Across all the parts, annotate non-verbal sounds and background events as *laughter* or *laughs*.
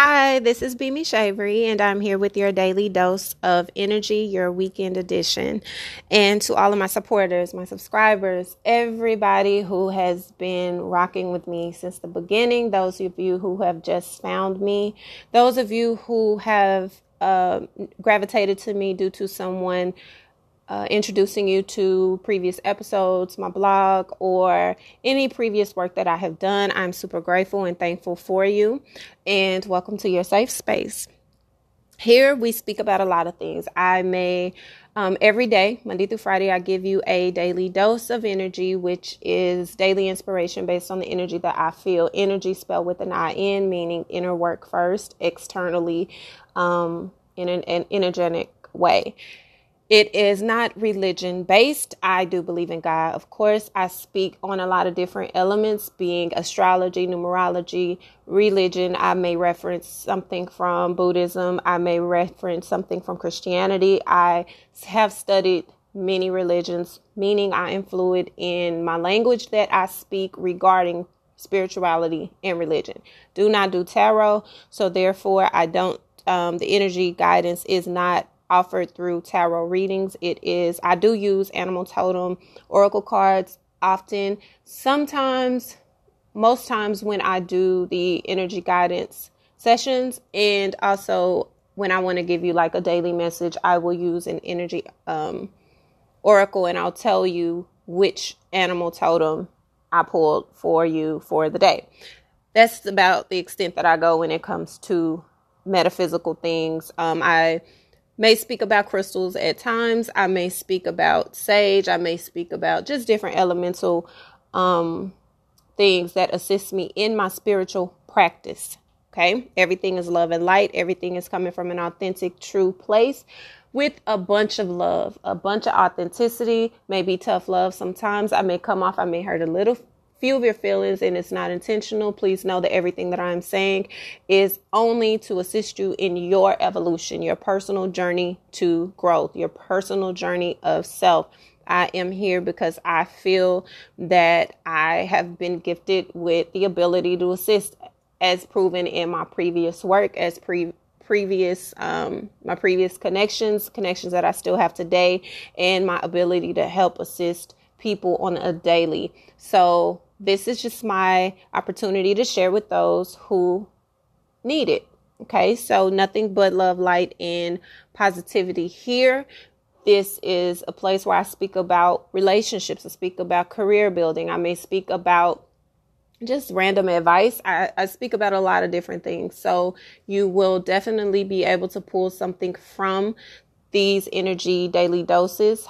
Hi, this is Beamy Shavery, and I'm here with your daily dose of energy, your weekend edition. And to all of my supporters, my subscribers, everybody who has been rocking with me since the beginning, those of you who have just found me, those of you who have uh, gravitated to me due to someone uh, introducing you to previous episodes, my blog, or any previous work that I have done. I'm super grateful and thankful for you. And welcome to your safe space. Here we speak about a lot of things. I may, um, every day, Monday through Friday, I give you a daily dose of energy, which is daily inspiration based on the energy that I feel. Energy spelled with an I N, meaning inner work first, externally, um, in an, an energetic way. It is not religion based. I do believe in God. Of course, I speak on a lot of different elements, being astrology, numerology, religion. I may reference something from Buddhism. I may reference something from Christianity. I have studied many religions, meaning I am fluid in my language that I speak regarding spirituality and religion. Do not do tarot, so therefore, I don't. Um, the energy guidance is not offered through tarot readings. It is, I do use animal totem oracle cards often. Sometimes, most times when I do the energy guidance sessions, and also when I want to give you like a daily message, I will use an energy um, oracle and I'll tell you which animal totem I pulled for you for the day. That's about the extent that I go when it comes to metaphysical things. Um, I may speak about crystals at times. I may speak about sage. I may speak about just different elemental um, things that assist me in my spiritual practice. Okay. Everything is love and light. Everything is coming from an authentic, true place with a bunch of love, a bunch of authenticity, maybe tough love. Sometimes I may come off, I may hurt a little few of your feelings and it's not intentional, please know that everything that I'm saying is only to assist you in your evolution, your personal journey to growth, your personal journey of self. I am here because I feel that I have been gifted with the ability to assist as proven in my previous work as pre previous um, my previous connections connections that i still have today and my ability to help assist people on a daily so this is just my opportunity to share with those who need it. Okay, so nothing but love, light, and positivity here. This is a place where I speak about relationships, I speak about career building, I may speak about just random advice. I, I speak about a lot of different things. So you will definitely be able to pull something from these energy daily doses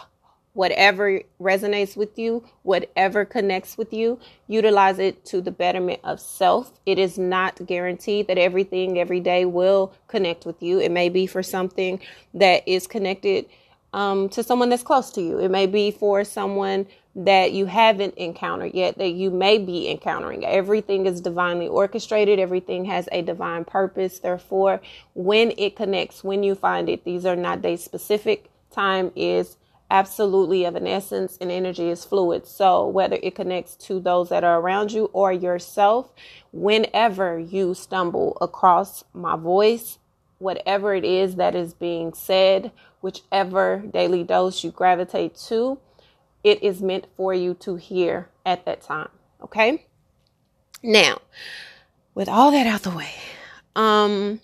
whatever resonates with you, whatever connects with you, utilize it to the betterment of self. It is not guaranteed that everything every day will connect with you. It may be for something that is connected um, to someone that's close to you. It may be for someone that you haven't encountered yet, that you may be encountering. Everything is divinely orchestrated, everything has a divine purpose. Therefore, when it connects, when you find it, these are not day specific. Time is absolutely of an essence and energy is fluid. So whether it connects to those that are around you or yourself, whenever you stumble across my voice, whatever it is that is being said, whichever daily dose you gravitate to, it is meant for you to hear at that time. Okay? Now, with all that out the way, um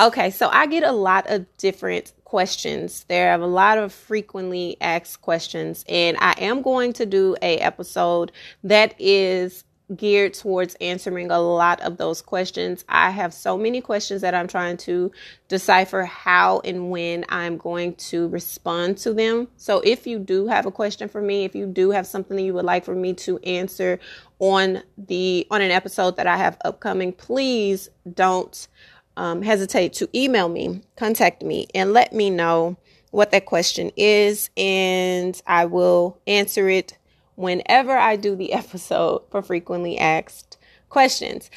okay, so I get a lot of different questions. There are a lot of frequently asked questions, and I am going to do a episode that is geared towards answering a lot of those questions. I have so many questions that I'm trying to decipher how and when I'm going to respond to them. So if you do have a question for me, if you do have something that you would like for me to answer on the on an episode that I have upcoming, please don't um, hesitate to email me, contact me, and let me know what that question is, and I will answer it whenever I do the *laughs* episode for frequently asked questions.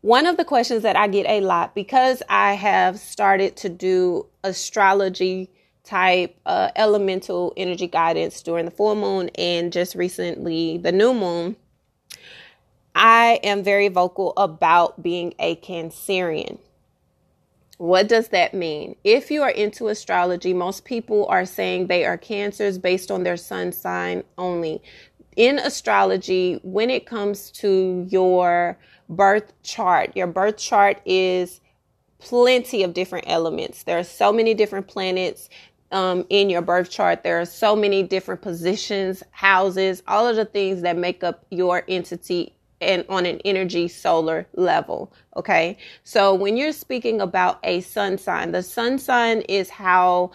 One of the questions that I get a lot because I have started to do astrology type uh, elemental energy guidance during the full moon and just recently the new moon I am very vocal about being a Cancerian. What does that mean? If you are into astrology, most people are saying they are cancers based on their sun sign only. In astrology, when it comes to your birth chart, your birth chart is plenty of different elements. There are so many different planets um, in your birth chart. There are so many different positions, houses, all of the things that make up your entity and on an energy solar level. Okay. So when you're speaking about a sun sign, the sun sign is how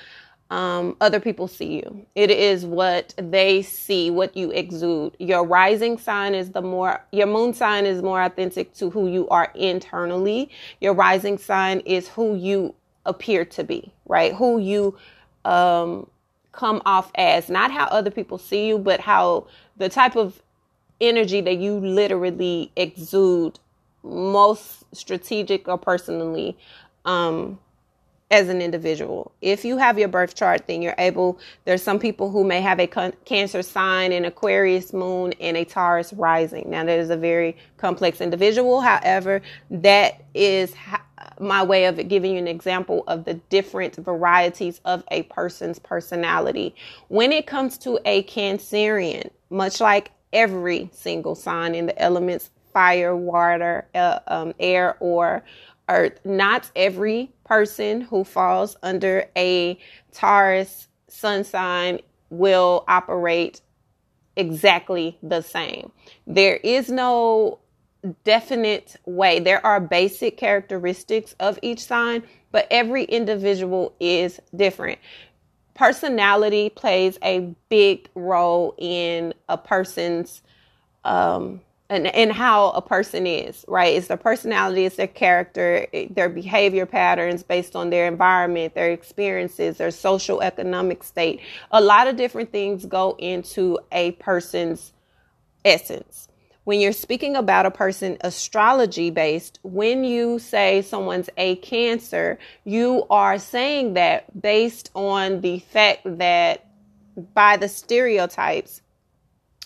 um, other people see you. It is what they see, what you exude. Your rising sign is the more, your moon sign is more authentic to who you are internally. Your rising sign is who you appear to be, right? Who you um, come off as, not how other people see you, but how the type of energy that you literally exude most strategic or personally um, as an individual. If you have your birth chart, then you're able, there's some people who may have a Cancer sign, an Aquarius moon, and a Taurus rising. Now, that is a very complex individual. However, that is my way of giving you an example of the different varieties of a person's personality. When it comes to a Cancerian, much like every single sign in the elements fire, water, uh, um, air, or earth. Not every person who falls under a Taurus sun sign will operate exactly the same. There is no definite way. There are basic characteristics of each sign, but every individual is different personality plays a big role in a person's um and, and how a person is, right? It's their personality, it's their character, their behavior patterns based on their environment, their experiences, their social economic state. A lot of different things go into a person's essence when you're speaking about a person astrology based, when you say someone's a cancer, you are saying that based on the fact that by the stereotypes,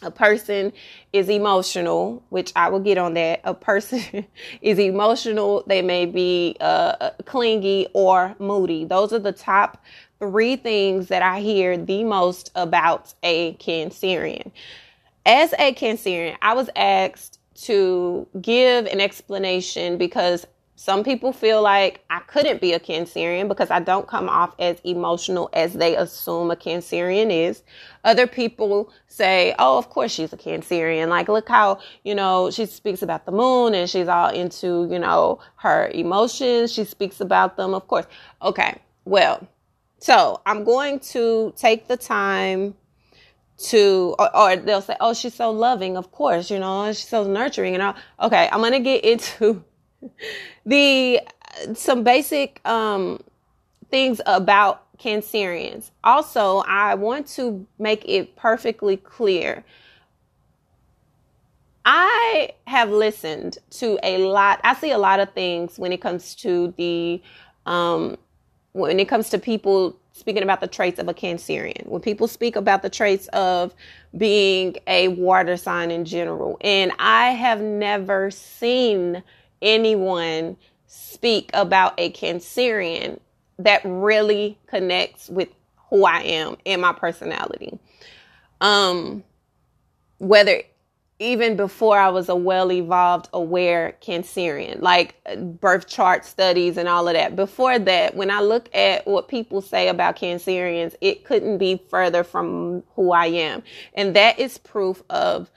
a person is emotional, which I will get on that. A person *laughs* is emotional. They may be uh, clingy or moody. Those are the top three things that I hear the most about a Cancerian as a Cancerian, I was asked to give an explanation because some people feel like I couldn't be a Cancerian because I don't come off as emotional as they assume a Cancerian is. Other people say, oh, of course she's a Cancerian. Like, look how, you know, she speaks about the moon and she's all into, you know, her emotions. She speaks about them, of course. Okay, well, so I'm going to take the time to or, or, they'll say oh she's so loving. Of course you know she's so nurturing and all. Okay i'm gonna get into *laughs* the some basic um things about cancerians. Also i want to make it perfectly clear. I have listened to a lot i see a lot of things when it comes to the um when it comes to people speaking about the traits of a Cancerian, when people speak about the traits of being a water sign in general, and I have never seen anyone speak about a Cancerian that really connects with who I am and my personality. Um, whether even before I was a well evolved, aware Cancerian, like uh, birth chart studies and all of that. Before that, when I look at what people say about Cancerians, it couldn't be further from who I am. And that is proof of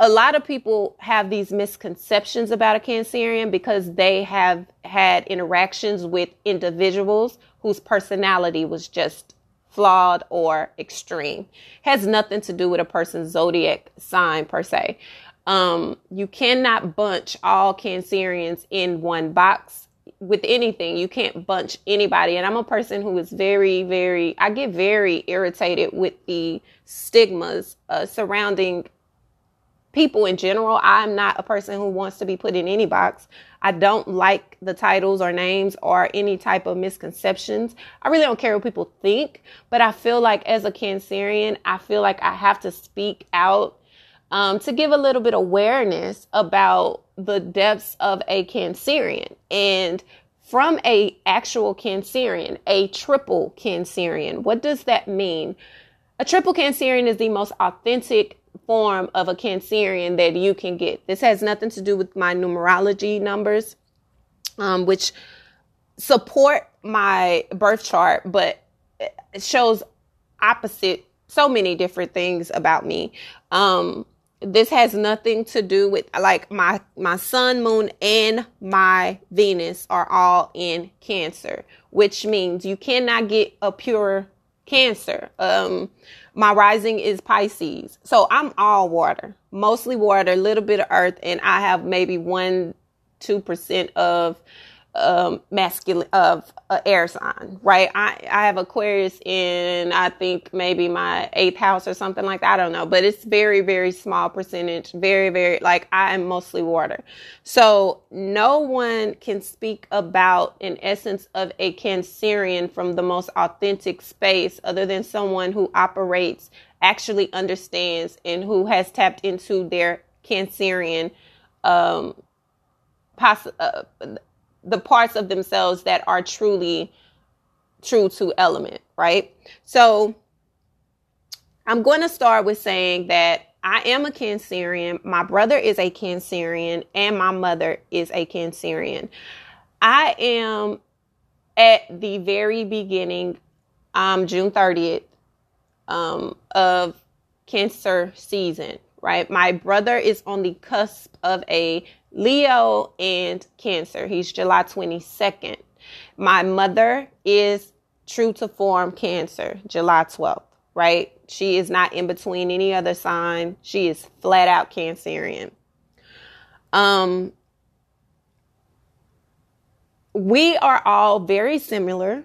a lot of people have these misconceptions about a Cancerian because they have had interactions with individuals whose personality was just flawed or extreme. Has nothing to do with a person's zodiac sign per se. Um, you cannot bunch all Cancerians in one box with anything. You can't bunch anybody. And I'm a person who is very, very, I get very irritated with the stigmas uh, surrounding people in general. I'm not a person who wants to be put in any box. I don't like the titles or names or any type of misconceptions. I really don't care what people think, but I feel like as a Cancerian, I feel like I have to speak out um, to give a little bit awareness about the depths of a Cancerian. And from a actual Cancerian, a triple Cancerian, what does that mean? A triple Cancerian is the most authentic form of a Cancerian that you can get. This has nothing to do with my numerology numbers, um, which support my birth chart, but it shows opposite so many different things about me. Um, this has nothing to do with like my my sun moon and my venus are all in cancer which means you cannot get a pure cancer um my rising is pisces. So i'm all water mostly water a little bit of earth and i have maybe one two percent of um, masculine of uh, air sign, right? I, I have Aquarius in, I think maybe my eighth house or something like that. I don't know, but it's very, very small percentage. Very, very, like I am mostly water. So no one can speak about an essence of a Cancerian from the most authentic space other than someone who operates, actually understands, and who has tapped into their Cancerian, um, poss- uh, the parts of themselves that are truly true to element, right? So I'm going to start with saying that I am a Cancerian. My brother is a Cancerian, and my mother is a Cancerian. I am at the very beginning, um, June 30th, um, of Cancer season, right? My brother is on the cusp of a Leo and Cancer. He's July 22nd. My mother is true to form Cancer, July 12th, right? She is not in between any other sign. She is flat out Cancerian. Um, we are all very similar,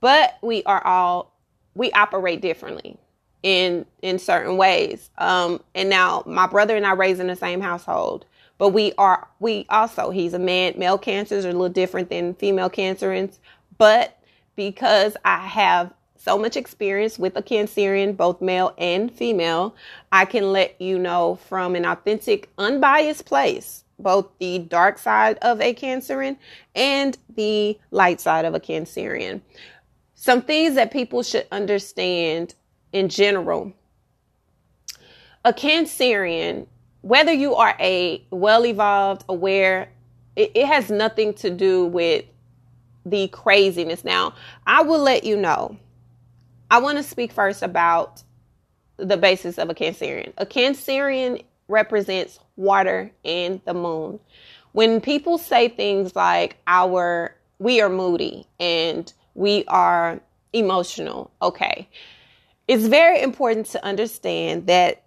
but we are all we operate differently in in certain ways. Um, and now my brother and I raised in the same household. But we are, we also, he's a man, male cancers are a little different than female cancerians. But because I have so much experience with a cancerian, both male and female, I can let you know from an authentic, unbiased place, both the dark side of a cancerian and the light side of a cancerian. Some things that people should understand in general. A cancerian whether you are a well evolved, aware, it, it has nothing to do with the craziness. Now, I will let you know. I want to speak first about the basis of a Cancerian. A Cancerian represents water and the moon. When people say things like our we are moody and we are emotional, okay. It's very important to understand that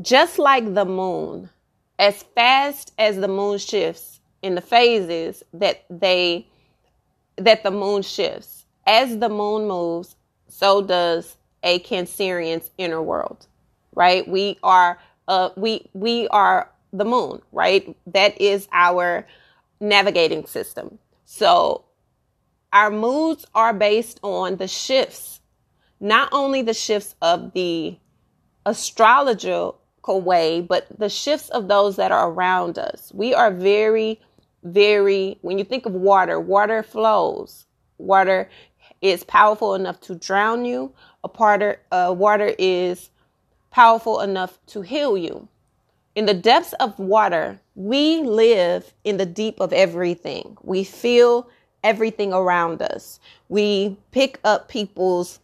just like the moon, as fast as the moon shifts in the phases that they that the moon shifts, as the moon moves, so does a Cancerian's inner world. Right? We are uh we we are the moon, right? That is our navigating system. So our moods are based on the shifts, not only the shifts of the astrological way, but the shifts of those that are around us. We are very, very, when you think of water, water flows. Water is powerful enough to drown you. A part of, uh, water is powerful enough to heal you. In the depths of water, we live in the deep of everything. We feel everything around us. We pick up people's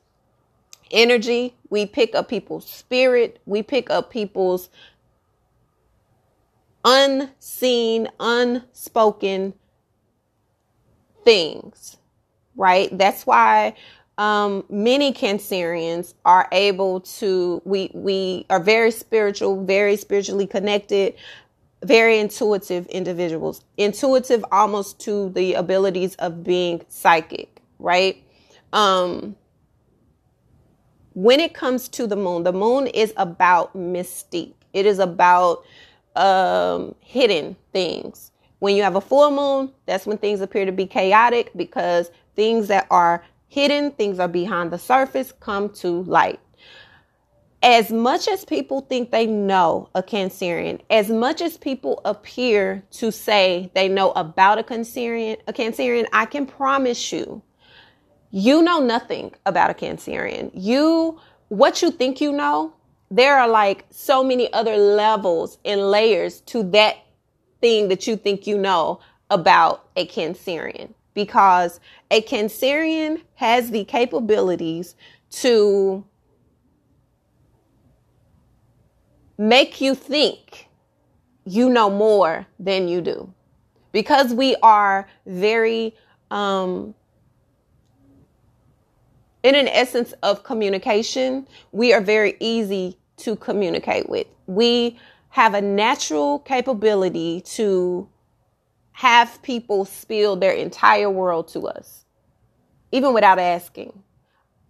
energy, we pick up people's spirit, we pick up people's unseen, unspoken things, right? That's why um, many Cancerians are able to, we, we are very spiritual, very spiritually connected, very intuitive individuals, intuitive almost to the abilities of being psychic, right? Um, when it comes to the moon, the moon is about mystique. It is about um, hidden things. When you have a full moon, that's when things appear to be chaotic because things that are hidden, things are behind the surface, come to light. as much as people think they know a Cancerian, as much as people appear to say they know about a Cancerian, a Cancerian, I can promise you, you know nothing about a Cancerian. You, what you think you know, there are like so many other levels and layers to that thing that you think you know about a Cancerian because a Cancerian has the capabilities to make you think you know more than you do. Because we are very, um, in an essence of communication, we are very easy to communicate with. We have a natural capability to have people spill their entire world to us, even without asking.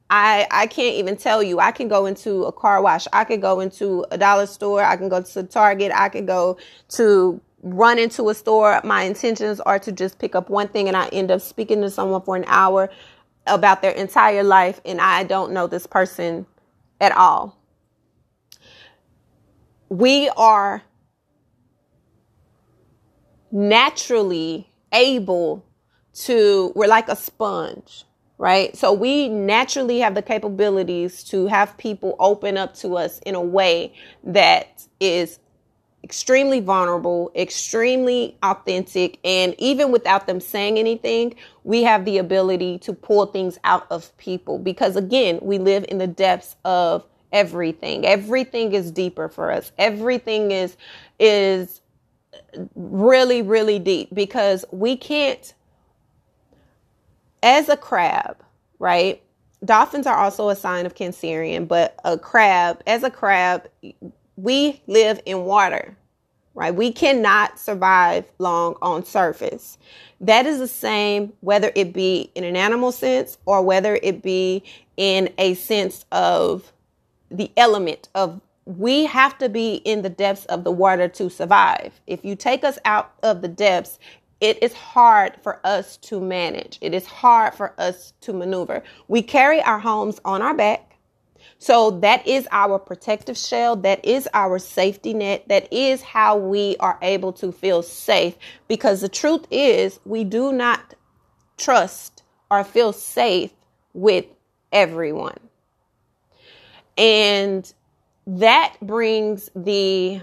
I, I can't even tell you. I can go into a car wash. I could go into a dollar store. I can go to Target. I can go to run into a store. My intentions are to just pick up one thing and I end up speaking to someone for an hour about their entire life and I don't know this person at all. We are naturally able to, we're like a sponge right? So we naturally have the capabilities to have people open up to us in a way that is extremely vulnerable, extremely authentic, and even without them saying anything, we have the ability to pull things out of people because again, we live in the depths of everything. Everything is deeper for us. Everything is is really really deep because we can't as a crab, right? Dolphins are also a sign of Cancerian, but a crab, as a crab, we live in water, right? We cannot survive long on surface. That is the same whether it be in an animal sense or whether it be in a sense of the element of we have to be in the depths of the water to survive. If you take us out of the depths it is hard for us to manage. It is hard for us to maneuver. We carry our homes on our back. So that is our protective shell. That is our safety net. That is how we are able to feel safe. Because the truth is, we do not trust or feel safe with everyone. And that brings the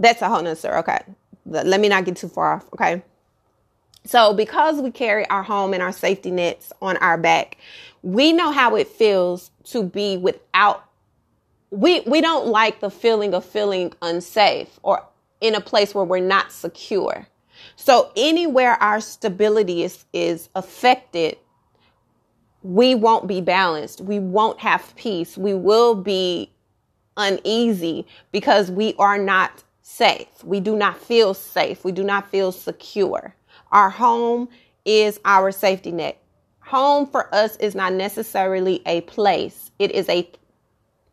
that's a whole nother okay let me not get too far off, okay? So, because we carry our home and our safety nets on our back, we know how it feels to be without we we don't like the feeling of feeling unsafe or in a place where we're not secure. So anywhere our stability is is affected, we won't be balanced. We won't have peace. We will be uneasy because we are not safe. We do not feel safe. We do not feel secure. Our home is our safety net. Home for us is not necessarily a place, it is a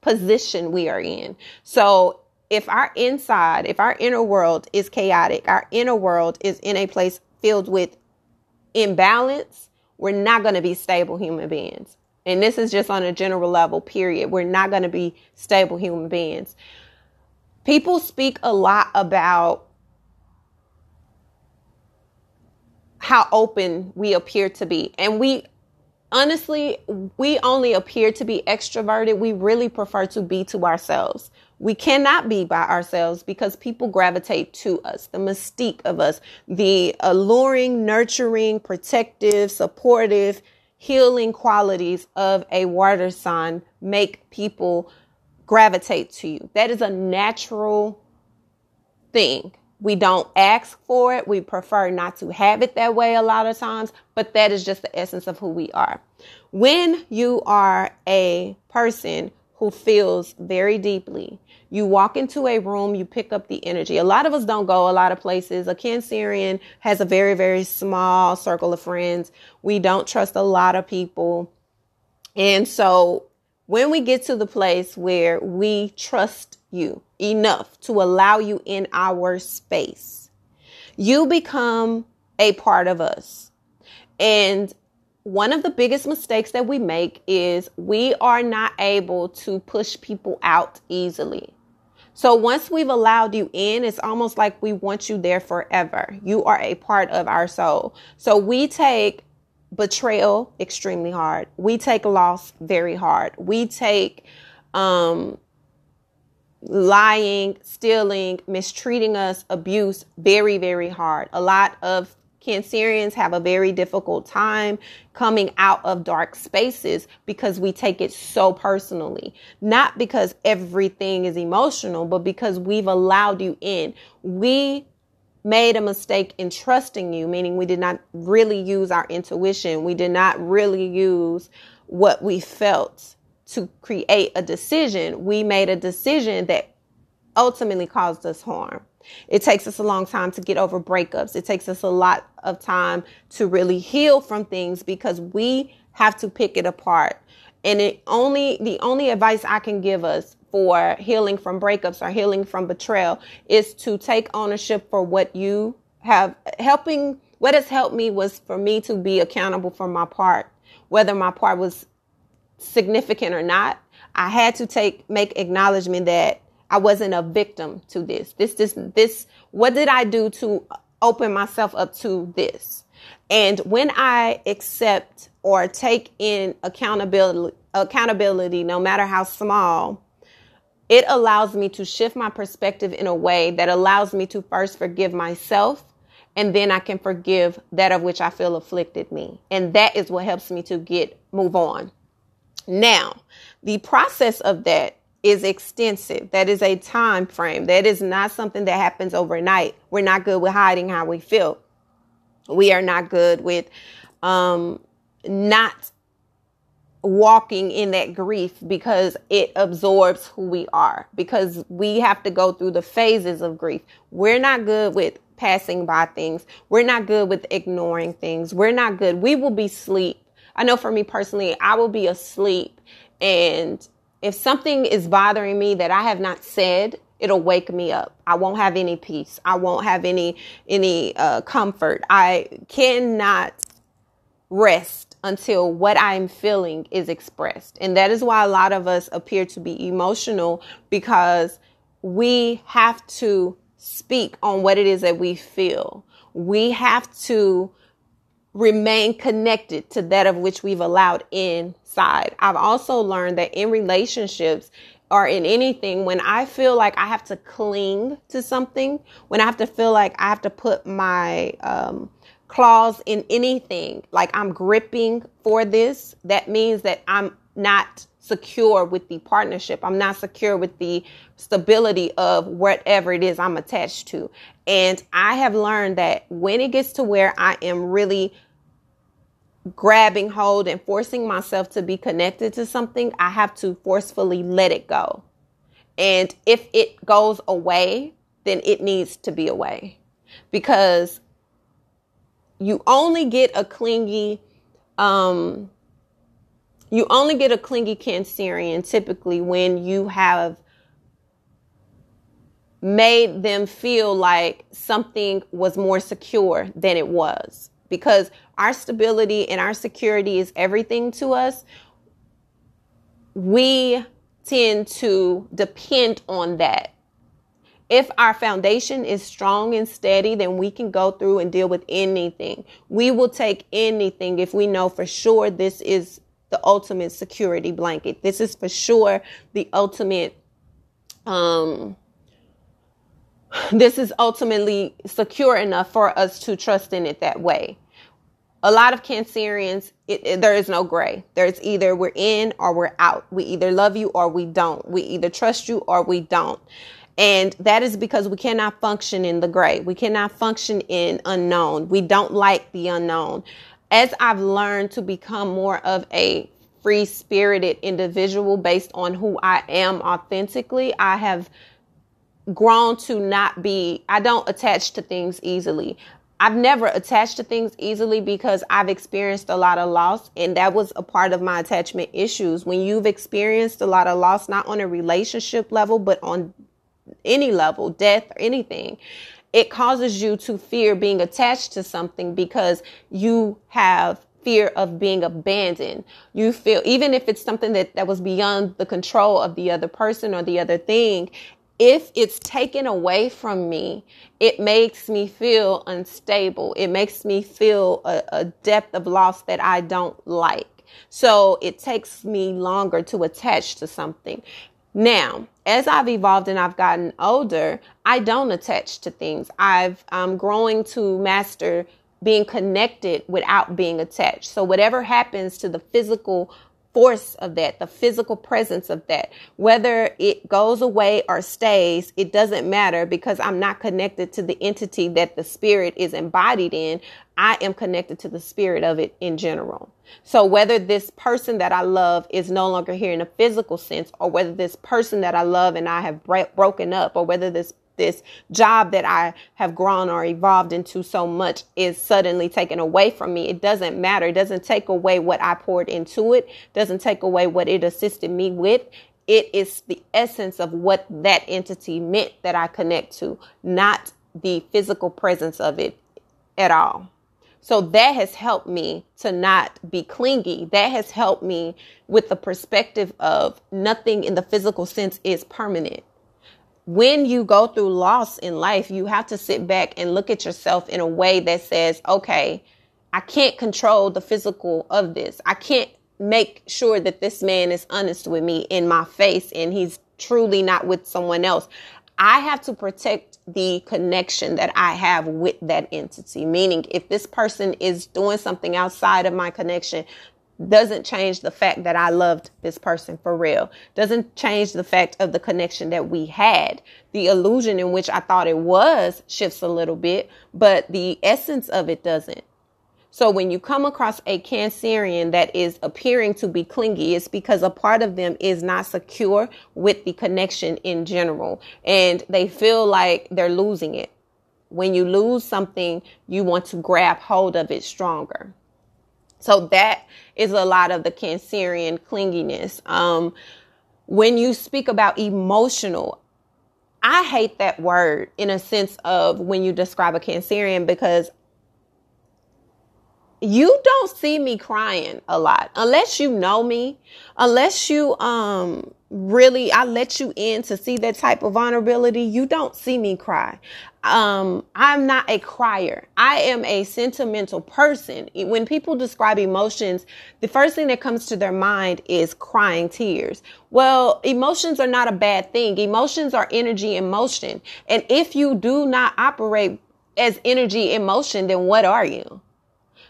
position we are in. So if our inside, if our inner world is chaotic, our inner world is in a place filled with imbalance, we're not going to be stable human beings. And this is just on a general level, period. We're not going to be stable human beings people speak a lot about how open we appear to be. And we honestly, we only appear to be extroverted. We really prefer to be to ourselves. We cannot be by ourselves because people gravitate to us. The mystique of us, the alluring, nurturing, protective, supportive, healing qualities of a water sign make people gravitate to you. That is a natural thing. We don't ask for it. We prefer not to have it that way a lot of times, but that is just the essence of who we are. When you are a person who feels very deeply, you walk into a room, you pick up the energy. A lot of us don't go a lot of places. A Cancerian has a very, very small circle of friends. We don't trust a lot of people. And so when we get to the place where we trust you enough to allow you in our space, you become a part of us. And one of the biggest mistakes that we make is we are not able to push people out easily. So once we've allowed you in, it's almost like we want you there forever. You are a part of our soul. So we take betrayal extremely hard. We take loss very hard. We take um, lying, stealing, mistreating us, abuse very, very hard. A lot of Cancerians have a very difficult time coming out of dark spaces because we take it so personally. Not because everything is emotional, but because we've allowed you in. We made a mistake in trusting you, meaning we did not really use our intuition. We did not really use what we felt to create a decision. We made a decision that ultimately caused us harm. It takes us a long time to get over breakups. It takes us a lot of time to really heal from things because we have to pick it apart. And it only the only advice I can give us for healing from breakups or healing from betrayal is to take ownership for what you have helping what has helped me was for me to be accountable for my part whether my part was significant or not i had to take make acknowledgement that I wasn't a victim to this. This, this, this, what did I do to open myself up to this? And when I accept or take in accountability, accountability, no matter how small, it allows me to shift my perspective in a way that allows me to first forgive myself and then I can forgive that of which I feel afflicted me. And that is what helps me to get move on. Now, the process of that is extensive. That is a time frame. That is not something that happens overnight. We're not good with hiding how we feel. We are not good with um, not walking in that grief because it absorbs who we are because we have to go through the phases of grief. We're not good with passing by things. We're not good with ignoring things. We're not good. We will be asleep. I know for me personally, I will be asleep and if something is bothering me that I have not said, it'll wake me up. I won't have any peace. I won't have any any uh, comfort. I cannot rest until what I'm feeling is expressed. And that is why a lot of us appear to be emotional because we have to speak on what it is that we feel. We have to remain connected to that of which we've allowed inside. I've also learned that in relationships or in anything, when I feel like I have to cling to something, when I have to feel like I have to put my um, claws in anything, like I'm gripping for this, that means that I'm not secure with the partnership. I'm not secure with the stability of whatever it is I'm attached to. And I have learned that when it gets to where I am really grabbing hold and forcing myself to be connected to something, I have to forcefully let it go. And if it goes away, then it needs to be away because you only get a clingy, um, you only get a clingy Cancerian typically when you have made them feel like something was more secure than it was because our stability and our security is everything to us, we tend to depend on that. If our foundation is strong and steady, then we can go through and deal with anything. We will take anything if we know for sure this is the ultimate security blanket. This is for sure the ultimate um this is ultimately secure enough for us to trust in it that way. A lot of Cancerians, it, it, there is no gray. There's either we're in or we're out. We either love you or we don't. We either trust you or we don't. And that is because we cannot function in the gray. We cannot function in unknown. We don't like the unknown. As I've learned to become more of a free spirited individual based on who I am authentically, I have grown to not be, I don't attach to things easily. I've never attached to things easily because I've experienced a lot of loss and that was a part of my attachment issues. When you've experienced a lot of loss, not on a relationship level, but on any level, death or anything, it causes you to fear being attached to something because you have fear of being abandoned. You feel, even if it's something that, that was beyond the control of the other person or the other thing, if it's taken away from me, it makes me feel unstable. It makes me feel a, a, depth of loss that I don't like. So it takes me longer to attach to something. Now, as I've evolved and I've gotten older, I don't attach to things. I've I'm growing to master being connected without being attached. So whatever happens to the physical force of that, the physical presence of that, whether it goes away or stays, it doesn't matter because I'm not connected to the entity that the spirit is embodied in. I am connected to the spirit of it in general. So whether this person that I love is no longer here in a physical sense, or whether this person that I love and I have broken up, or whether this this job that I have grown or evolved into so much is suddenly taken away from me. It doesn't matter. It doesn't take away what I poured into it. Doesn't take away what it assisted me with. It is the essence of what that entity meant that I connect to, not the physical presence of it at all. So that has helped me to not be clingy. That has helped me with the perspective of nothing in the physical sense is permanent when you go through loss in life, you have to sit back and look at yourself in a way that says, okay, I can't control the physical of this. I can't make sure that this man is honest with me in my face and he's truly not with someone else. I have to protect the connection that I have with that entity. Meaning, if this person is doing something outside of my connection doesn't change the fact that I loved this person for real. Doesn't change the fact of the connection that we had. The illusion in which I thought it was shifts a little bit, but the essence of it doesn't. So when you come across a Cancerian that is appearing to be clingy, it's because a part of them is not secure with the connection in general and they feel like they're losing it. When you lose something, you want to grab hold of it stronger. So that is a lot of the Cancerian clinginess. Um, when you speak about emotional, I hate that word in a sense of when you describe a Cancerian because you don't see me crying a lot unless you know me, unless you um really I let you in to see that type of vulnerability, you don't see me cry. Um, I'm not a crier. I am a sentimental person. When people describe emotions, the first thing that comes to their mind is crying tears. Well, emotions are not a bad thing. Emotions are energy in motion. And if you do not operate as energy in motion, then what are you?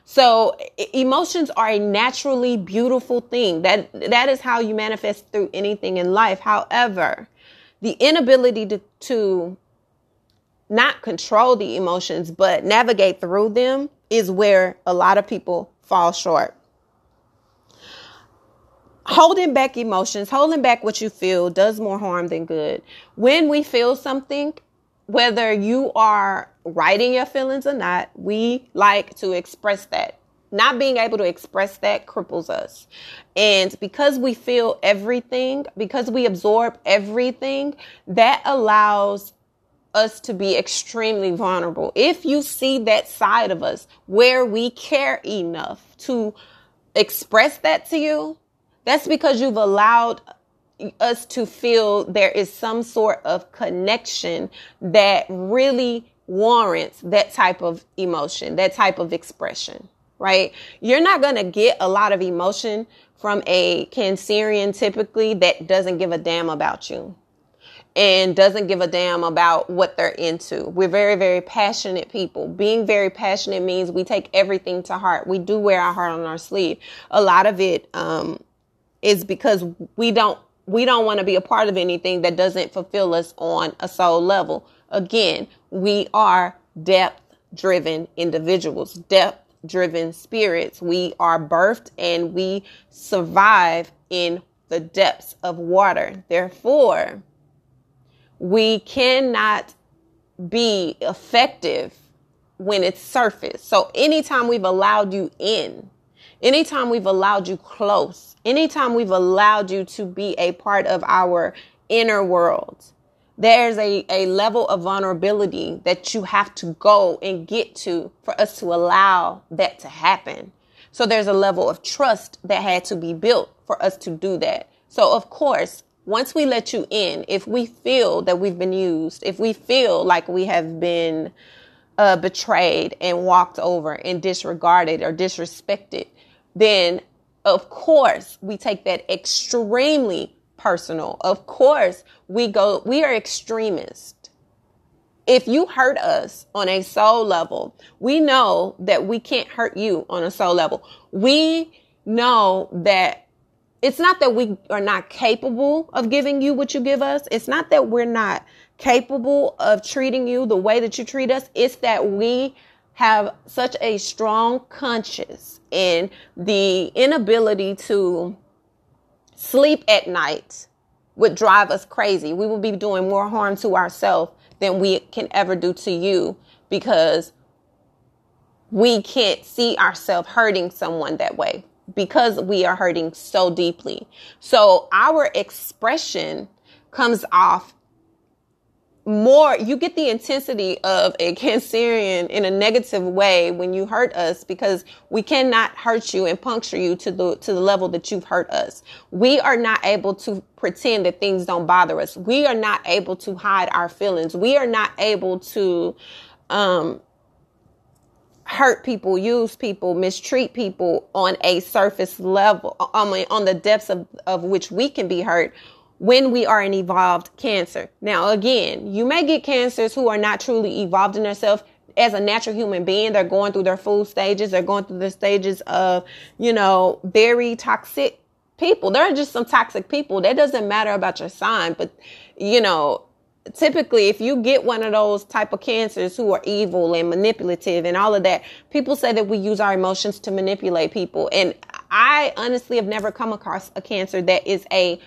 So emotions are a naturally beautiful thing. That that is how you manifest through anything in life. However, the inability to, to not control the emotions but navigate through them is where a lot of people fall short. Holding back emotions, holding back what you feel does more harm than good. When we feel something, whether you are writing your feelings or not, we like to express that. Not being able to express that cripples us. And because we feel everything, because we absorb everything, that allows us to be extremely vulnerable. If you see that side of us where we care enough to express that to you, that's because you've allowed us to feel there is some sort of connection that really warrants that type of emotion, that type of expression, right? You're not going to get a lot of emotion from a Cancerian typically that doesn't give a damn about you and doesn't give a damn about what they're into. We're very, very passionate people. Being very passionate means we take everything to heart. We do wear our heart on our sleeve. A lot of it um, is because we don't we don't want to be a part of anything that doesn't fulfill us on a soul level. Again, we are depth driven individuals, depth driven spirits. We are birthed and we survive in the depths of water. Therefore, we cannot be effective when it's surface. So anytime we've allowed you in, anytime we've allowed you close, anytime we've allowed you to be a part of our inner world, there's a, a level of vulnerability that you have to go and get to for us to allow that to happen. So there's a level of trust that had to be built for us to do that. So of course, once we let you in, if we feel that we've been used, if we feel like we have been uh, betrayed and walked over and disregarded or disrespected, then of course we take that extremely personal. Of course we go, we are extremists if you hurt us on a soul level, we know that we can't hurt you on a soul level. We know that it's not that we are not capable of giving you what you give us. It's not that we're not capable of treating you the way that you treat us. It's that we have such a strong conscience in the inability to sleep at night would drive us crazy. We will be doing more harm to ourselves than we can ever do to you because we can't see ourselves hurting someone that way because we are hurting so deeply. So our expression comes off more you get the intensity of a cancerian in a negative way when you hurt us because we cannot hurt you and puncture you to the to the level that you've hurt us. We are not able to pretend that things don't bother us. We are not able to hide our feelings. We are not able to um hurt people, use people, mistreat people on a surface level, I mean, on the depths of, of which we can be hurt when we are an evolved cancer. Now, again, you may get cancers who are not truly evolved in themselves as a natural human being. They're going through their full stages. They're going through the stages of, you know, very toxic people. There are just some toxic people. That doesn't matter about your sign, but, you know, typically if you get one of those type of cancers who are evil and manipulative and all of that people say that we use our emotions to manipulate people and i honestly have never come across a cancer that is a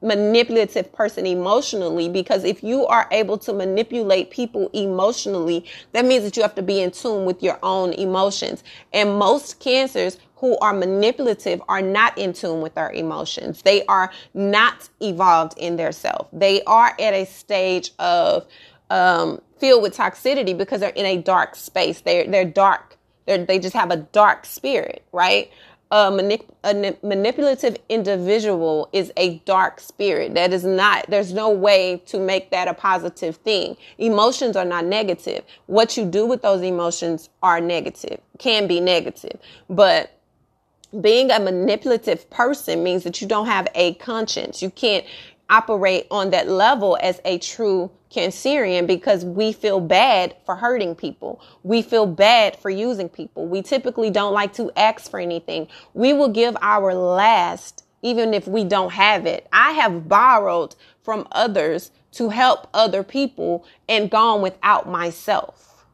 manipulative person emotionally because if you are able to manipulate people emotionally, that means that you have to be in tune with your own emotions. And most cancers who are manipulative are not in tune with their emotions. They are not evolved in their self. They are at a stage of um, filled with toxicity because they're in a dark space. They're they're dark. They're, they just have a dark spirit, right? A, manip- a manipulative individual is a dark spirit. That is not, there's no way to make that a positive thing. Emotions are not negative. What you do with those emotions are negative, can be negative. But being a manipulative person means that you don't have a conscience. You can't operate on that level as a true Cancerian because we feel bad for hurting people. We feel bad for using people. We typically don't like to ask for anything. We will give our last even if we don't have it. I have borrowed from others to help other people and gone without myself.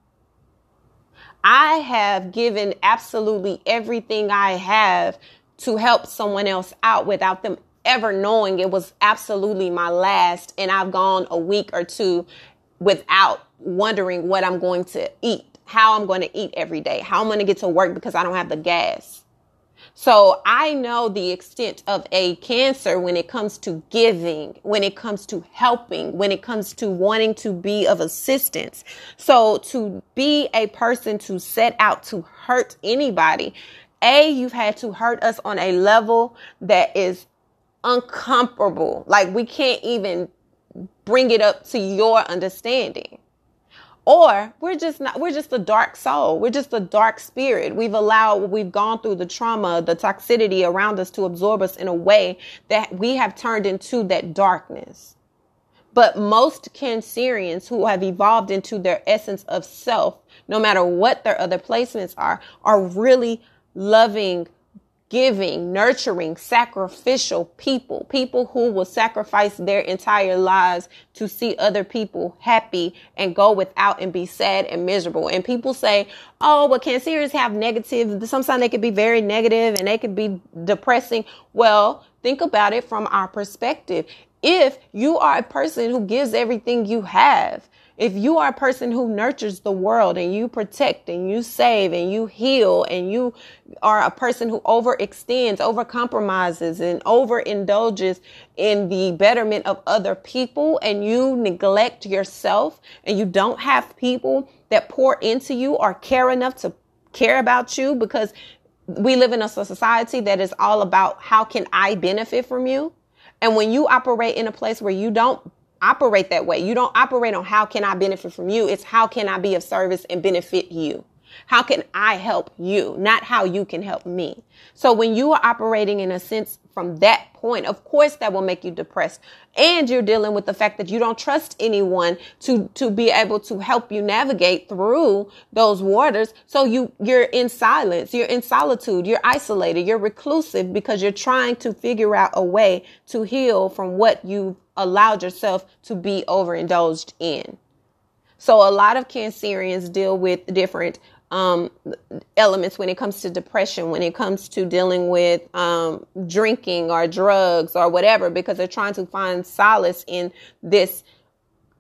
I have given absolutely everything I have to help someone else out without them ever knowing it was absolutely my last and I've gone a week or two without wondering what I'm going to eat, how I'm going to eat every day, how I'm going to get to work because I don't have the gas. So I know the extent of a cancer when it comes to giving, when it comes to helping, when it comes to wanting to be of assistance. So to be a person to set out to hurt anybody, A, you've had to hurt us on a level that is uncomfortable. Like we can't even bring it up to your understanding. Or we're just not, we're just a dark soul. We're just a dark spirit. We've allowed, we've gone through the trauma, the toxicity around us to absorb us in a way that we have turned into that darkness. But most Cancerians who have evolved into their essence of self, no matter what their other placements are, are really loving, giving, nurturing, sacrificial people, people who will sacrifice their entire lives to see other people happy and go without and be sad and miserable. And people say, oh, but Cancerians have negative, sometimes they could be very negative and they could be depressing. Well, think about it from our perspective. If you are a person who gives everything you have, if you are a person who nurtures the world and you protect and you save and you heal and you are a person who overextends, overcompromises and overindulges in the betterment of other people and you neglect yourself and you don't have people that pour into you or care enough to care about you because we live in a society that is all about how can I benefit from you? And when you operate in a place where you don't operate that way, you don't operate on how can I benefit from you, it's how can I be of service and benefit you. How can I help you? Not how you can help me. So when you are operating in a sense from that point, of course that will make you depressed. And you're dealing with the fact that you don't trust anyone to, to be able to help you navigate through those waters. So you, you're in silence. You're in solitude. You're isolated. You're reclusive because you're trying to figure out a way to heal from what you've allowed yourself to be overindulged in. So a lot of Cancerians deal with different um, elements when it comes to depression, when it comes to dealing with um, drinking or drugs or whatever, because they're trying to find solace in this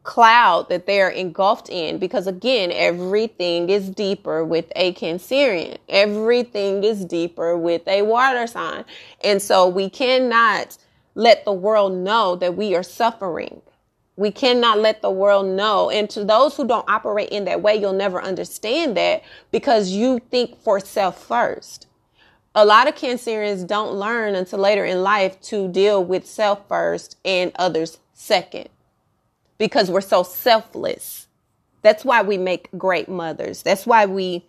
cloud that they're engulfed in. Because again, everything is deeper with a Cancerian, everything is deeper with a water sign. And so we cannot let the world know that we are suffering we cannot let the world know. And to those who don't operate in that way, you'll never understand that because you think for self first. A lot of Cancerians don't learn until later in life to deal with self first and others second because we're so selfless. That's why we make great mothers. That's why we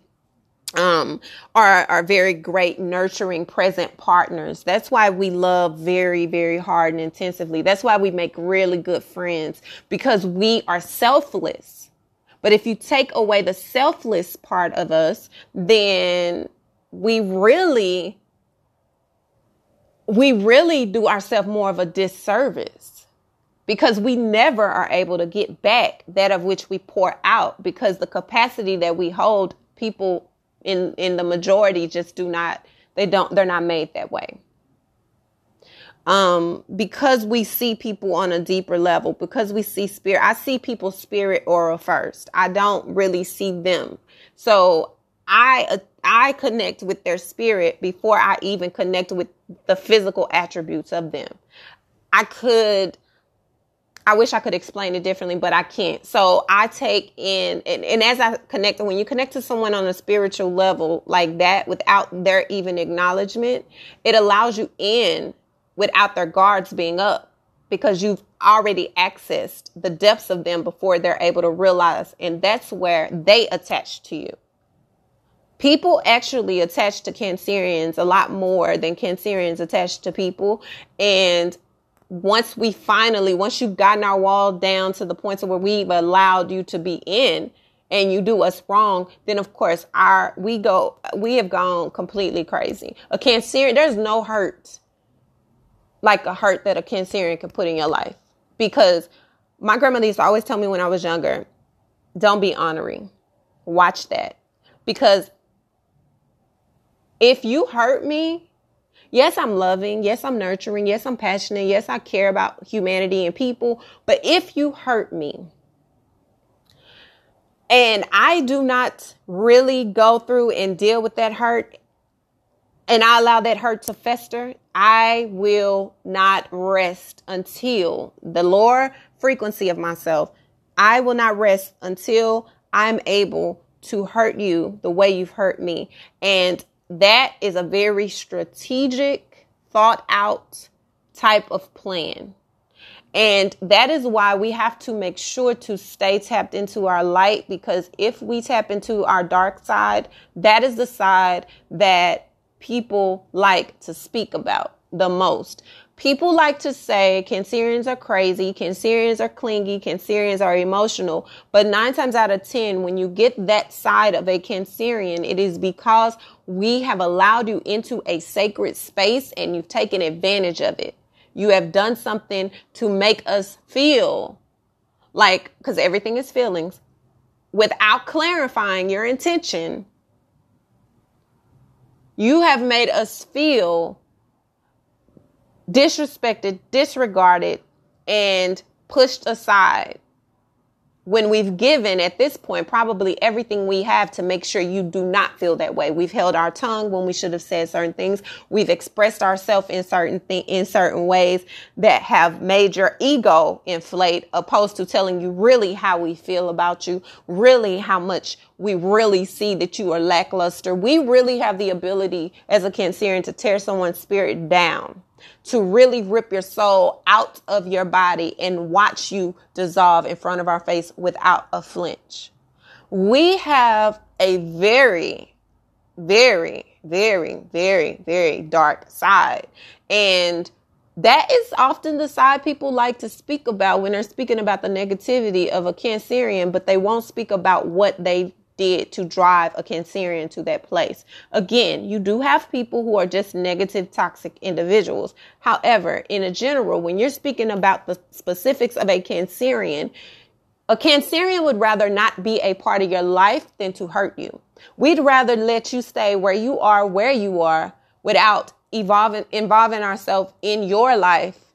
um, are, are very great, nurturing, present partners. That's why we love very, very hard and intensively. That's why we make really good friends because we are selfless. But if you take away the selfless part of us, then we really, we really do ourselves more of a disservice because we never are able to get back that of which we pour out because the capacity that we hold people in in the majority just do not they don't they're not made that way. Um because we see people on a deeper level because we see spirit i see people spirit aura first. I don't really see them. So i i connect with their spirit before i even connect with the physical attributes of them. I could I wish I could explain it differently, but I can't. So I take in, and, and, as I connect, when you connect to someone on a spiritual level like that without their even acknowledgement, it allows you in without their guards being up because you've already accessed the depths of them before they're able to realize. And that's where they attach to you. People actually attach to Cancerians a lot more than Cancerians attach to people. And once we finally, once you've gotten our wall down to the point to where we've allowed you to be in and you do us wrong, then of course our, we go, we have gone completely crazy. A Cancerian, there's no hurt like a hurt that a Cancerian can put in your life because my grandmother used to always tell me when I was younger, don't be honoring. Watch that. Because if you hurt me, Yes, I'm loving. Yes, I'm nurturing. Yes, I'm passionate. Yes, I care about humanity and people. But if you hurt me, and I do not really go through and deal with that hurt, and I allow that hurt to fester, I will not rest until the lower frequency of myself, I will not rest until I'm able to hurt you the way you've hurt me. And that is a very strategic, thought out type of plan. And that is why we have to make sure to stay tapped into our light because if we tap into our dark side, that is the side that people like to speak about the most. People like to say Cancerians are crazy, Cancerians are clingy, Cancerians are emotional. But nine times out of 10, when you get that side of a Cancerian, it is because we have allowed you into a sacred space and you've taken advantage of it. You have done something to make us feel like, because everything is feelings, without clarifying your intention. You have made us feel disrespected, disregarded, and pushed aside. when we've given at this point probably everything we have to make sure you do not feel that way. We've held our tongue when we should have said certain things. We've expressed ourselves in certain in certain ways that have made your ego inflate opposed to telling you really how we feel about you, really how much we really see that you are lackluster. We really have the ability as a Cancerian to tear someone's spirit down to really rip your soul out of your body and watch you dissolve in front of our face without a flinch. We have a very, very, very, very, very dark side. And that is often the side people like to speak about when they're speaking about the negativity of a Cancerian, but they won't speak about what they did to drive a Cancerian to that place. Again, you do have people who are just negative, toxic individuals. However, in a general, when you're speaking about the specifics of a Cancerian, a Cancerian would rather not be a part of your life than to hurt you. We'd rather let you stay where you are, where you are, without evolving, involving ourselves in your life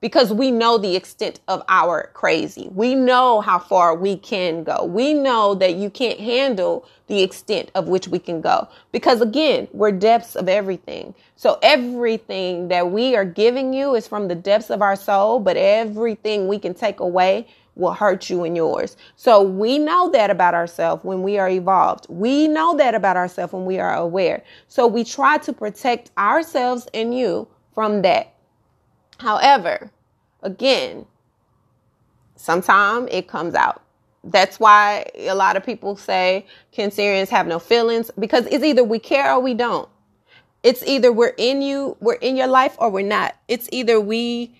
because we know the extent of our crazy. We know how far we can go. We know that you can't handle the extent of which we can go because again, we're depths of everything. So everything that we are giving you is from the depths of our soul, but everything we can take away will hurt you and yours. So we know that about ourselves when we are evolved. We know that about ourselves when we are aware. So we try to protect ourselves and you from that However, again, sometimes it comes out. That's why a lot of people say Cancerians have no feelings because it's either we care or we don't. It's either we're in you, we're in your life or we're not. It's either we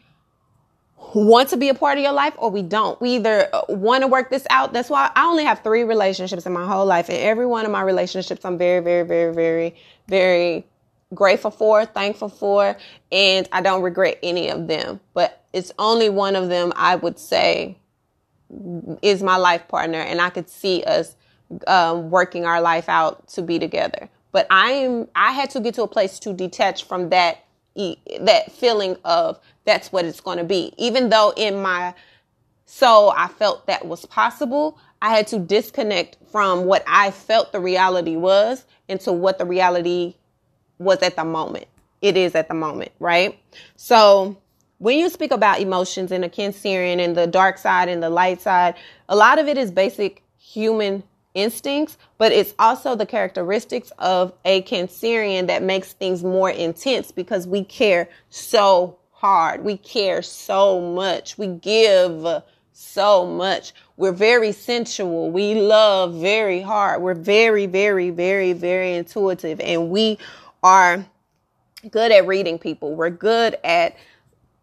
want to be a part of your life or we don't. We either uh, want to work this out. That's why I only have three relationships in my whole life. And every one of my relationships, I'm very, very, very, very, very grateful for, thankful for, and I don't regret any of them. But it's only one of them I would say is my life partner, and I could see us um, working our life out to be together. But I am I had to get to a place to detach from that that feeling of that's what it's going to be. Even though in my soul I felt that was possible, I had to disconnect from what I felt the reality was into what the reality was at the moment. It is at the moment, right? So when you speak about emotions in a Cancerian and the dark side and the light side, a lot of it is basic human instincts, but it's also the characteristics of a Cancerian that makes things more intense because we care so hard. We care so much. We give so much. We're very sensual. We love very hard. We're very, very, very, very intuitive and we are good at reading people. We're good at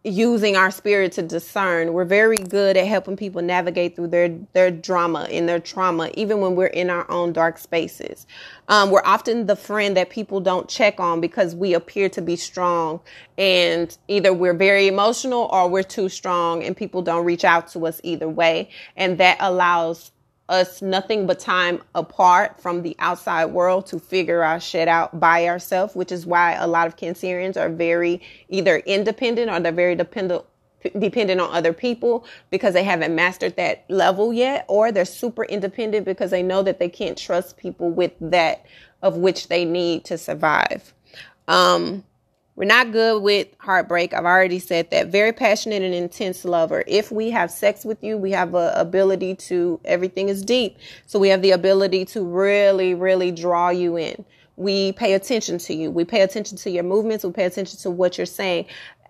using our spirit to discern. We're very good at helping people navigate through their their drama and their trauma, even when we're in our own dark spaces. Um, we're often the friend that people don't check on because we appear to be strong, and either we're very emotional or we're too strong, and people don't reach out to us either way, and that allows us nothing but time apart from the outside world to figure our shit out by ourselves, which is why a lot of Cancerians are very either independent or they're very dependent dependent on other people because they haven't mastered that level yet or they're super independent because they know that they can't trust people with that of which they need to survive. Um we're not good with heartbreak. I've already said that. Very passionate and intense lover. If we have sex with you, we have a ability to, everything is deep. So we have the ability to really, really draw you in. We pay attention to you. We pay attention to your movements. We pay attention to what you're saying.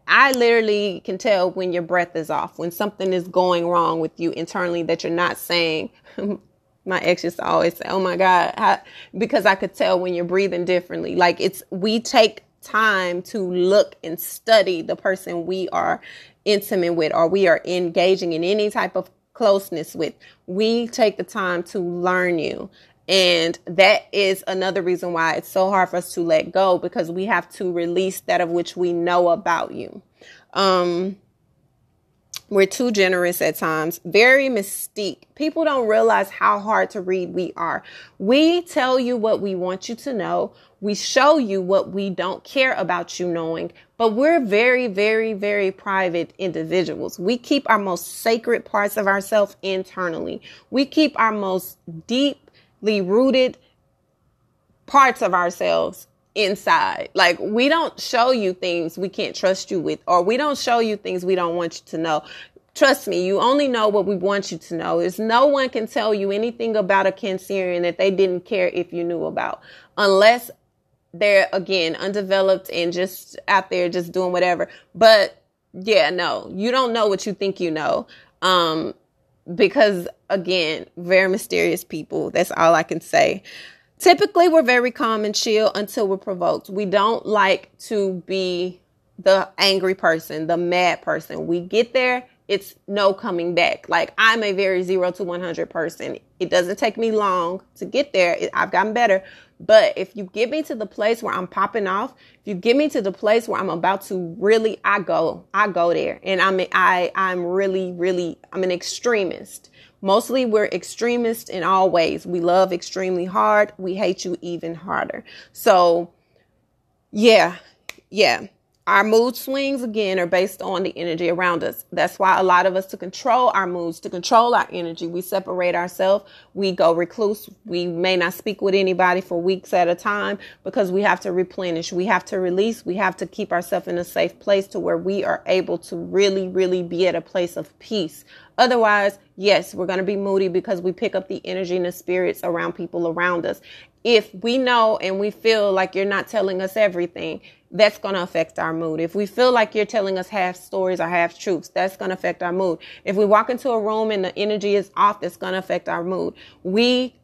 I literally can tell when your breath is off, when something is going wrong with you internally that you're not saying. *laughs* my ex used to always say, "Oh my God," how, because I could tell when you're breathing differently. Like it's we take time to look and study the person we are intimate with or we are engaging in any type of closeness with. We take the time to learn you. And that is another reason why it's so hard for us to let go because we have to release that of which we know about you. Um, We're too generous at times, very mystique. People don't realize how hard to read we are. We tell you what we want you to know. We show you what we don't care about you knowing, but we're very, very, very private individuals. We keep our most sacred parts of ourselves internally. We keep our most deeply rooted parts of ourselves inside. Like we don't show you things we can't trust you with, or we don't show you things we don't want you to know. Trust me, you only know what we want you to know. Is no one can tell you anything about a Cancerian that they didn't care if you knew about, unless they're again undeveloped and just out there just doing whatever. But yeah, no, you don't know what you think you know. Um, because again, very mysterious people. That's all I can say. Typically, we're very calm and chill until we're provoked. We don't like to be the angry person, the mad person. We get there, it's no coming back. Like I'm a very zero to 100 person. It doesn't take me long to get there. I've gotten better. But if you get me to the place where I'm popping off, if you get me to the place where I'm about to really, I go, I go there. And I'm, I, I'm really, really, I'm an extremist. Mostly we're extremists in all ways. We love extremely hard. We hate you even harder. So yeah, yeah our mood swings again are based on the energy around us. That's why a lot of us to control our moods, to control our energy, we separate ourselves. We go recluse. We may not speak with anybody for weeks at a time because we have to replenish. We have to release. We have to keep ourselves in a safe place to where we are able to really, really be at a place of peace. Otherwise, yes, we're going to be moody because we pick up the energy and the spirits around people around us. If we know and we feel like you're not telling us everything, that's going to affect our mood. If we feel like you're telling us half stories or half truths, that's going to affect our mood. If we walk into a room and the energy is off, that's going to affect our mood. We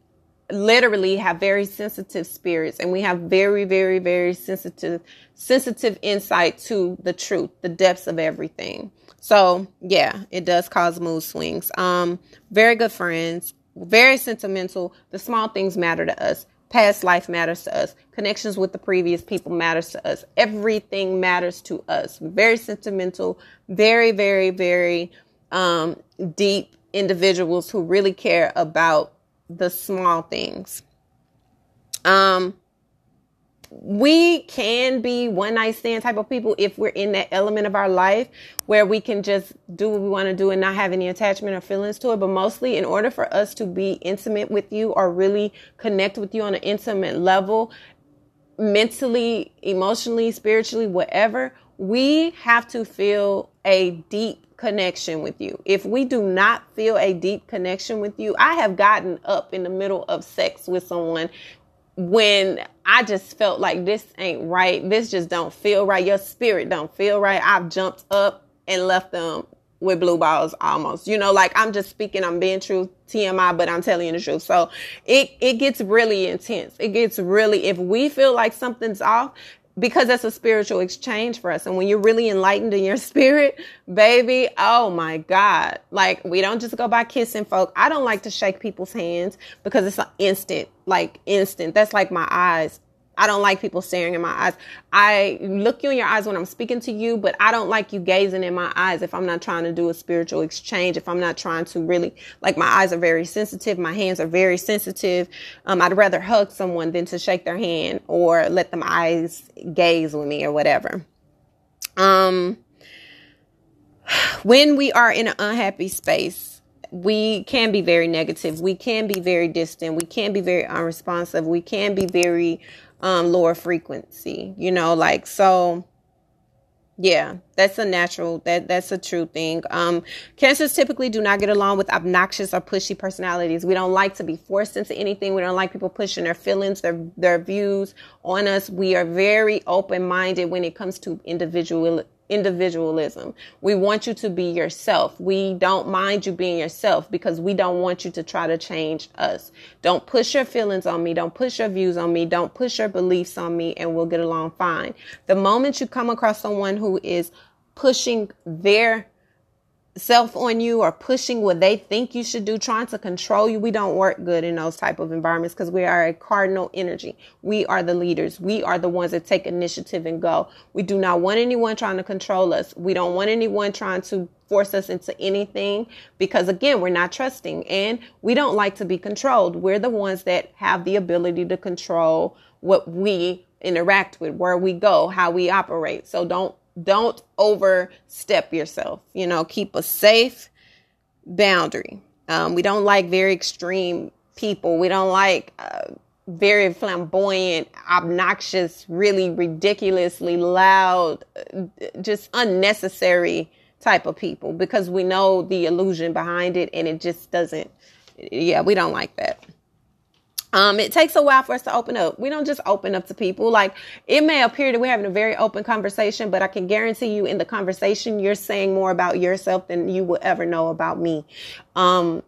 literally have very sensitive spirits and we have very, very, very sensitive, sensitive insight to the truth, the depths of everything. So yeah, it does cause mood swings. Um, very good friends, very sentimental. The small things matter to us. Past life matters to us. Connections with the previous people matters to us. Everything matters to us. Very sentimental, very, very, very um, deep individuals who really care about the small things. Um, we can be one night stand type of people if we're in that element of our life where we can just do what we want to do and not have any attachment or feelings to it. But mostly, in order for us to be intimate with you or really connect with you on an intimate level, mentally, emotionally, spiritually, whatever, we have to feel a deep connection with you. If we do not feel a deep connection with you, I have gotten up in the middle of sex with someone when I just felt like this ain't right. This just don't feel right. Your spirit don't feel right. I've jumped up and left them with blue balls almost. You know, like I'm just speaking, I'm being true, TMI, but I'm telling you the truth. So it, it gets really intense. It gets really, if we feel like something's off, because that's a spiritual exchange for us. And when you're really enlightened in your *laughs* spirit, baby, oh my God. Like we don't just go by kissing folk. I don't like to shake people's hands because it's an instant, like instant. That's like my eyes. I don't like people staring in my eyes. I look you in your eyes when I'm speaking to you, but I don't like you gazing in my eyes if I'm not trying to do a spiritual exchange. If I'm not trying to really, like my eyes are very sensitive, my hands are very sensitive. Um, I'd rather hug someone than to shake their hand or let them eyes gaze with me or whatever. Um, *sighs* when we are in an unhappy space, we can be very negative. We can be very distant. We can be very unresponsive. We can be very um, lower frequency, you know, like so. Yeah, that's a natural that that's a true thing. Um, cancers typically do not get along with obnoxious or pushy personalities. We don't like to be forced into anything. We don't like people pushing their feelings, their their views on us. We are very open minded when it comes to individual individualism. We want you to be yourself. We don't mind you being yourself because we don't want you to try to change us. Don't push your feelings on me. Don't push your views on me. Don't push your beliefs on me and we'll get along fine. The moment you come across someone who is pushing their self on you or pushing what they think you should do trying to control you. We don't work good in those type of environments because we are a cardinal energy. We are the leaders. We are the ones that take initiative and go. We do not want anyone trying to control us. We don't want anyone trying to force us into anything because again we're not trusting and we don't like to be controlled. We're the ones that have the ability to control what we interact with where we go how we operate. So don't don't overstep yourself. You know, keep a safe boundary. Um, we don't like very extreme people. We don't like uh, very flamboyant, obnoxious, really ridiculously loud, uh, just unnecessary type of people because we know the illusion behind it and it just doesn't, yeah, we don't like that. Um, it takes a while for us to open up. We don't just open up to people. Like it may appear that we're having a very open conversation, but I can guarantee you in the conversation, you're saying more about yourself than you will ever know about me. Um,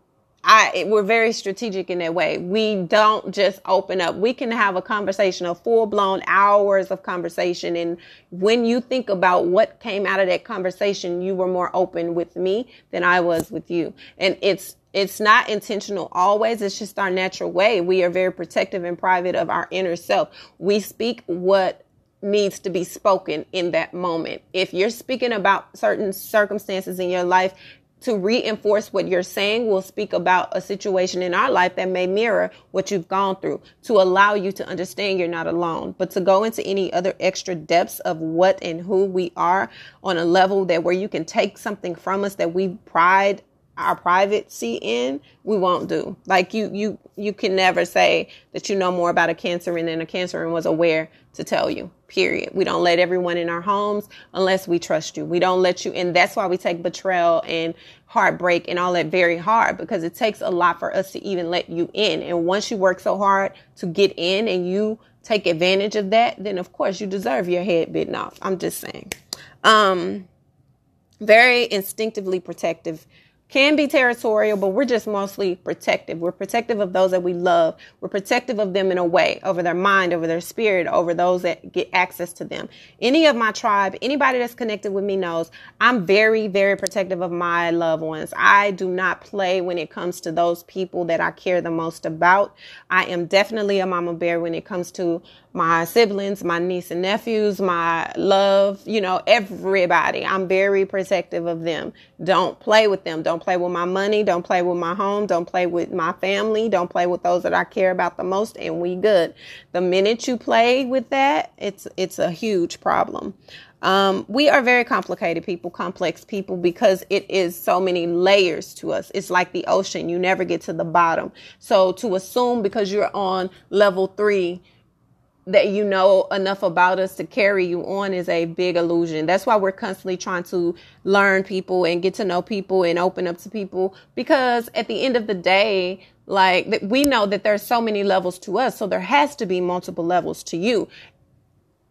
I, we're very strategic in that way. We don't just open up. We can have a conversation, a full blown hours of conversation. And when you think about what came out of that conversation, you were more open with me than I was with you. And it's, it's not intentional always. It's just our natural way. We are very protective and private of our inner self. We speak what needs to be spoken in that moment. If you're speaking about certain circumstances in your life, to reinforce what you're saying, we'll speak about a situation in our life that may mirror what you've gone through to allow you to understand you're not alone. But to go into any other extra depths of what and who we are on a level that where you can take something from us that we pride our privacy in, we won't do. Like you, you, you can never say that you know more about a cancer than a cancer and was aware to tell you. Period. We don't let everyone in our homes unless we trust you. We don't let you, and that's why we take betrayal and heartbreak and all that very hard because it takes a lot for us to even let you in. And once you work so hard to get in and you take advantage of that, then of course you deserve your head bitten off. I'm just saying. Um, very instinctively protective can be territorial, but we're just mostly protective. We're protective of those that we love. We're protective of them in a way, over their mind, over their spirit, over those that get access to them. Any of my tribe, anybody that's connected with me knows I'm very, very protective of my loved ones. I do not play when it comes to those people that I care the most about. I am definitely a mama bear when it comes to my siblings, my niece and nephews, my love, you know, everybody. I'm very protective of them. Don't play with them. Don't play with my money. Don't play with my home. Don't play with my family. Don't play with those that I care about the most and we good. The minute you play with that, it's it's a huge problem. Um, we are very complicated people, complex people, because it is so many layers to us. It's like the ocean. You never get to the bottom. So to assume because you're on level three, that you know enough about us to carry you on is a big illusion. That's why we're constantly trying to learn people and get to know people and open up to people because at the end of the day, like we know that there's so many levels to us, so there has to be multiple levels to you.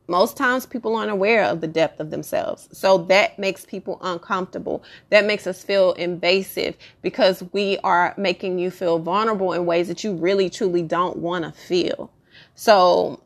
Most times people aren't aware of the depth of themselves. So that makes people uncomfortable. That makes us feel invasive because we are making you feel vulnerable in ways that you really truly don't want to feel. So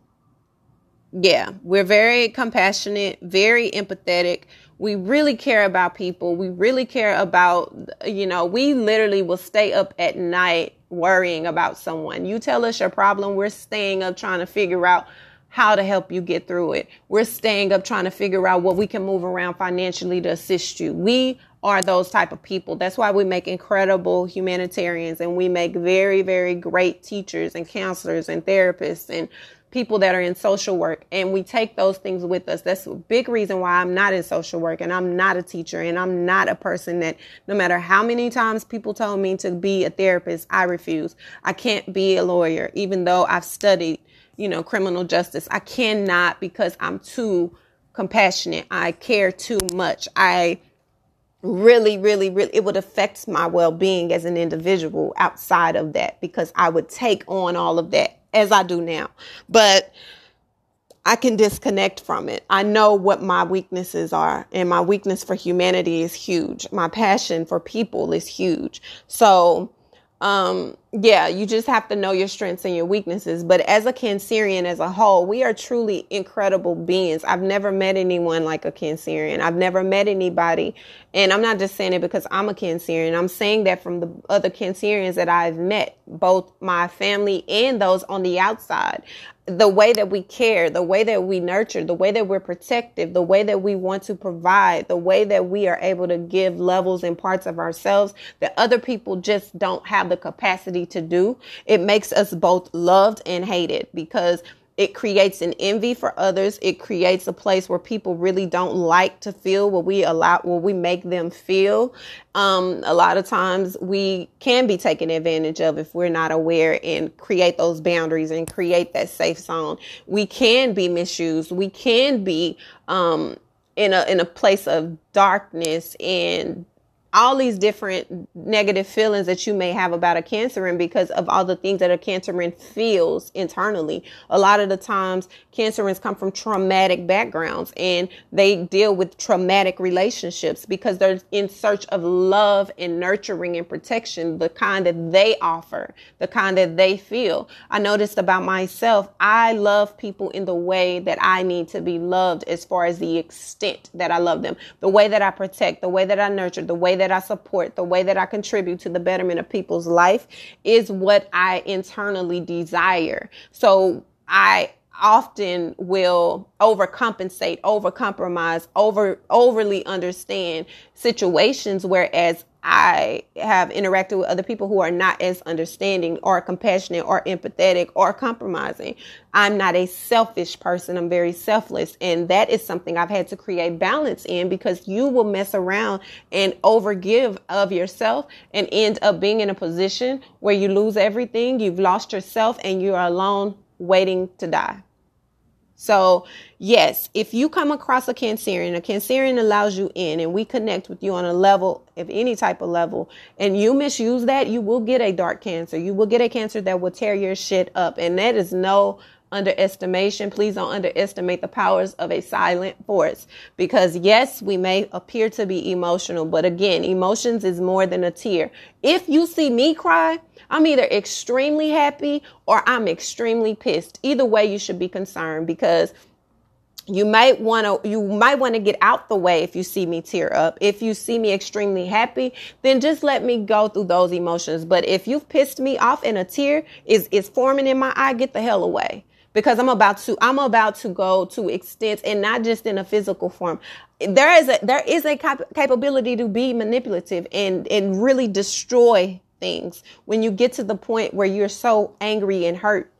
yeah, we're very compassionate, very empathetic. We really care about people. We really care about, you know, we literally will stay up at night worrying about someone. You tell us your problem, we're staying up trying to figure out how to help you get through it. We're staying up trying to figure out what we can move around financially to assist you. We are those type of people. That's why we make incredible humanitarians and we make very, very great teachers and counselors and therapists and people that are in social work and we take those things with us. That's a big reason why I'm not in social work and I'm not a teacher and I'm not a person that no matter how many times people told me to be a therapist, I refuse. I can't be a lawyer even though I've studied, you know, criminal justice. I cannot because I'm too compassionate. I care too much. I really, really, really, it would affect my well being as an individual outside of that because I would take on all of that as I do now. But I can disconnect from it. I know what my weaknesses are, and my weakness for humanity is huge. My passion for people is huge. So, um, yeah, you just have to know your strengths and your weaknesses. But as a Cancerian as a whole, we are truly incredible beings. I've never met anyone like a Cancerian. I've never met anybody. And I'm not just saying it because I'm a Cancerian. I'm saying that from the other Cancerians that I've met, both my family and those on the outside the way that we care, the way that we nurture, the way that we're protective, the way that we want to provide, the way that we are able to give levels and parts of ourselves that other people just don't have the capacity to do. It makes us both loved and hated because it creates an envy for others. It creates a place where people really don't like to feel what we allow, what we make them feel. Um, a lot of times we can be taken advantage of if we're not aware and create those boundaries and create that safe zone. We can be misused. We can be, um, in a, in a place of darkness and all these different negative feelings that you may have about a Cancerian because of all the things that a Cancerian feels internally. A lot of the times, Cancerians come from traumatic backgrounds and they deal with traumatic relationships because they're in search of love and nurturing and protection, the kind that they offer, the kind that they feel. I noticed about myself, I love people in the way that I need to be loved as far as the extent that I love them, the way that I protect, the way that I nurture, the way that I support, the way that I contribute to the betterment of people's life is what I internally desire. So I often will overcompensate, overcompromise, over overly understand situations whereas I have interacted with other people who are not as understanding or compassionate or empathetic or compromising. I'm not a selfish person. I'm very selfless. And that is something I've had to create balance in because you will mess around and overgive of yourself and end up being in a position where you lose everything. You've lost yourself and you're alone waiting to die. So, yes, if you come across a Cancerian, a Cancerian allows you in and we connect with you on a level, of any type of level, and you misuse that, you will get a dark cancer. You will get a cancer that will tear your shit up. And that is no underestimation. Please don't underestimate the powers of a silent force because yes, we may appear to be emotional, but again, emotions is more than a tear. If you see me cry, I'm either extremely happy or I'm extremely pissed. Either way, you should be concerned because you might want to you might want to get out the way if you see me tear up. If you see me extremely happy then just let me go through those emotions. But if you've pissed me off and a tear is is forming in my eye get the hell away. Because i'm about to i'm about to go to extents and not just in a physical form. There is a there is a cap- capability to be manipulative and and really destroy things when you get to the point where you're so angry and hurt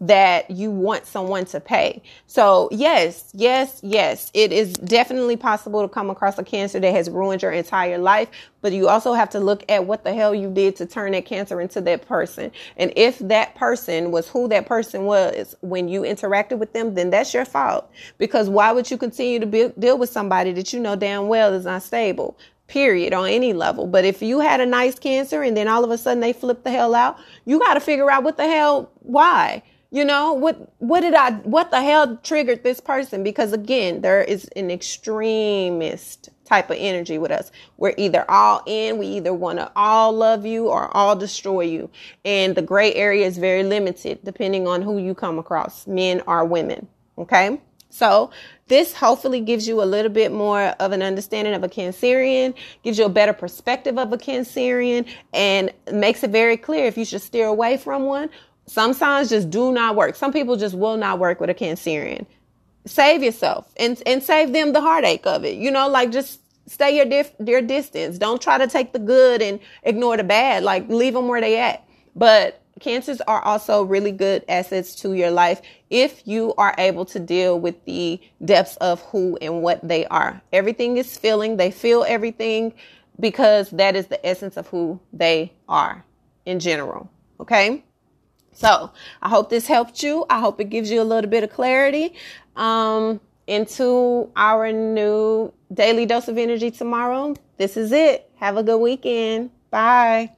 that you want someone to pay. So, yes, yes, yes, it is definitely possible to come across a cancer that has ruined your entire life, but you also have to look at what the hell you did to turn that cancer into that person. And if that person was who that person was when you interacted with them, then that's your fault. Because why would you continue to be, deal with somebody that you know damn well is not stable? Period on any level. But if you had a nice cancer and then all of a sudden they flip the hell out, you got to figure out what the hell, why. You know, what what did I what the hell triggered this person? Because again, there is an extremist type of energy with us. We're either all in, we either want to all love you or all destroy you. And the gray area is very limited depending on who you come across, men or women. Okay? So this hopefully gives you a little bit more of an understanding of a Cancerian, gives you a better perspective of a Cancerian, and makes it very clear if you should steer away from one. Some signs just do not work. Some people just will not work with a Cancerian. Save yourself and, and save them the heartache of it. You know, like just stay your, dif- your distance. Don't try to take the good and ignore the bad. Like leave them where they at. But cancers are also really good assets to your life if you are able to deal with the depths of who and what they are. Everything is feeling, they feel everything because that is the essence of who they are in general. Okay? So I hope this helped you. I hope it gives you a little bit of clarity um, into our new daily dose of energy tomorrow. This is it. Have a good weekend. Bye.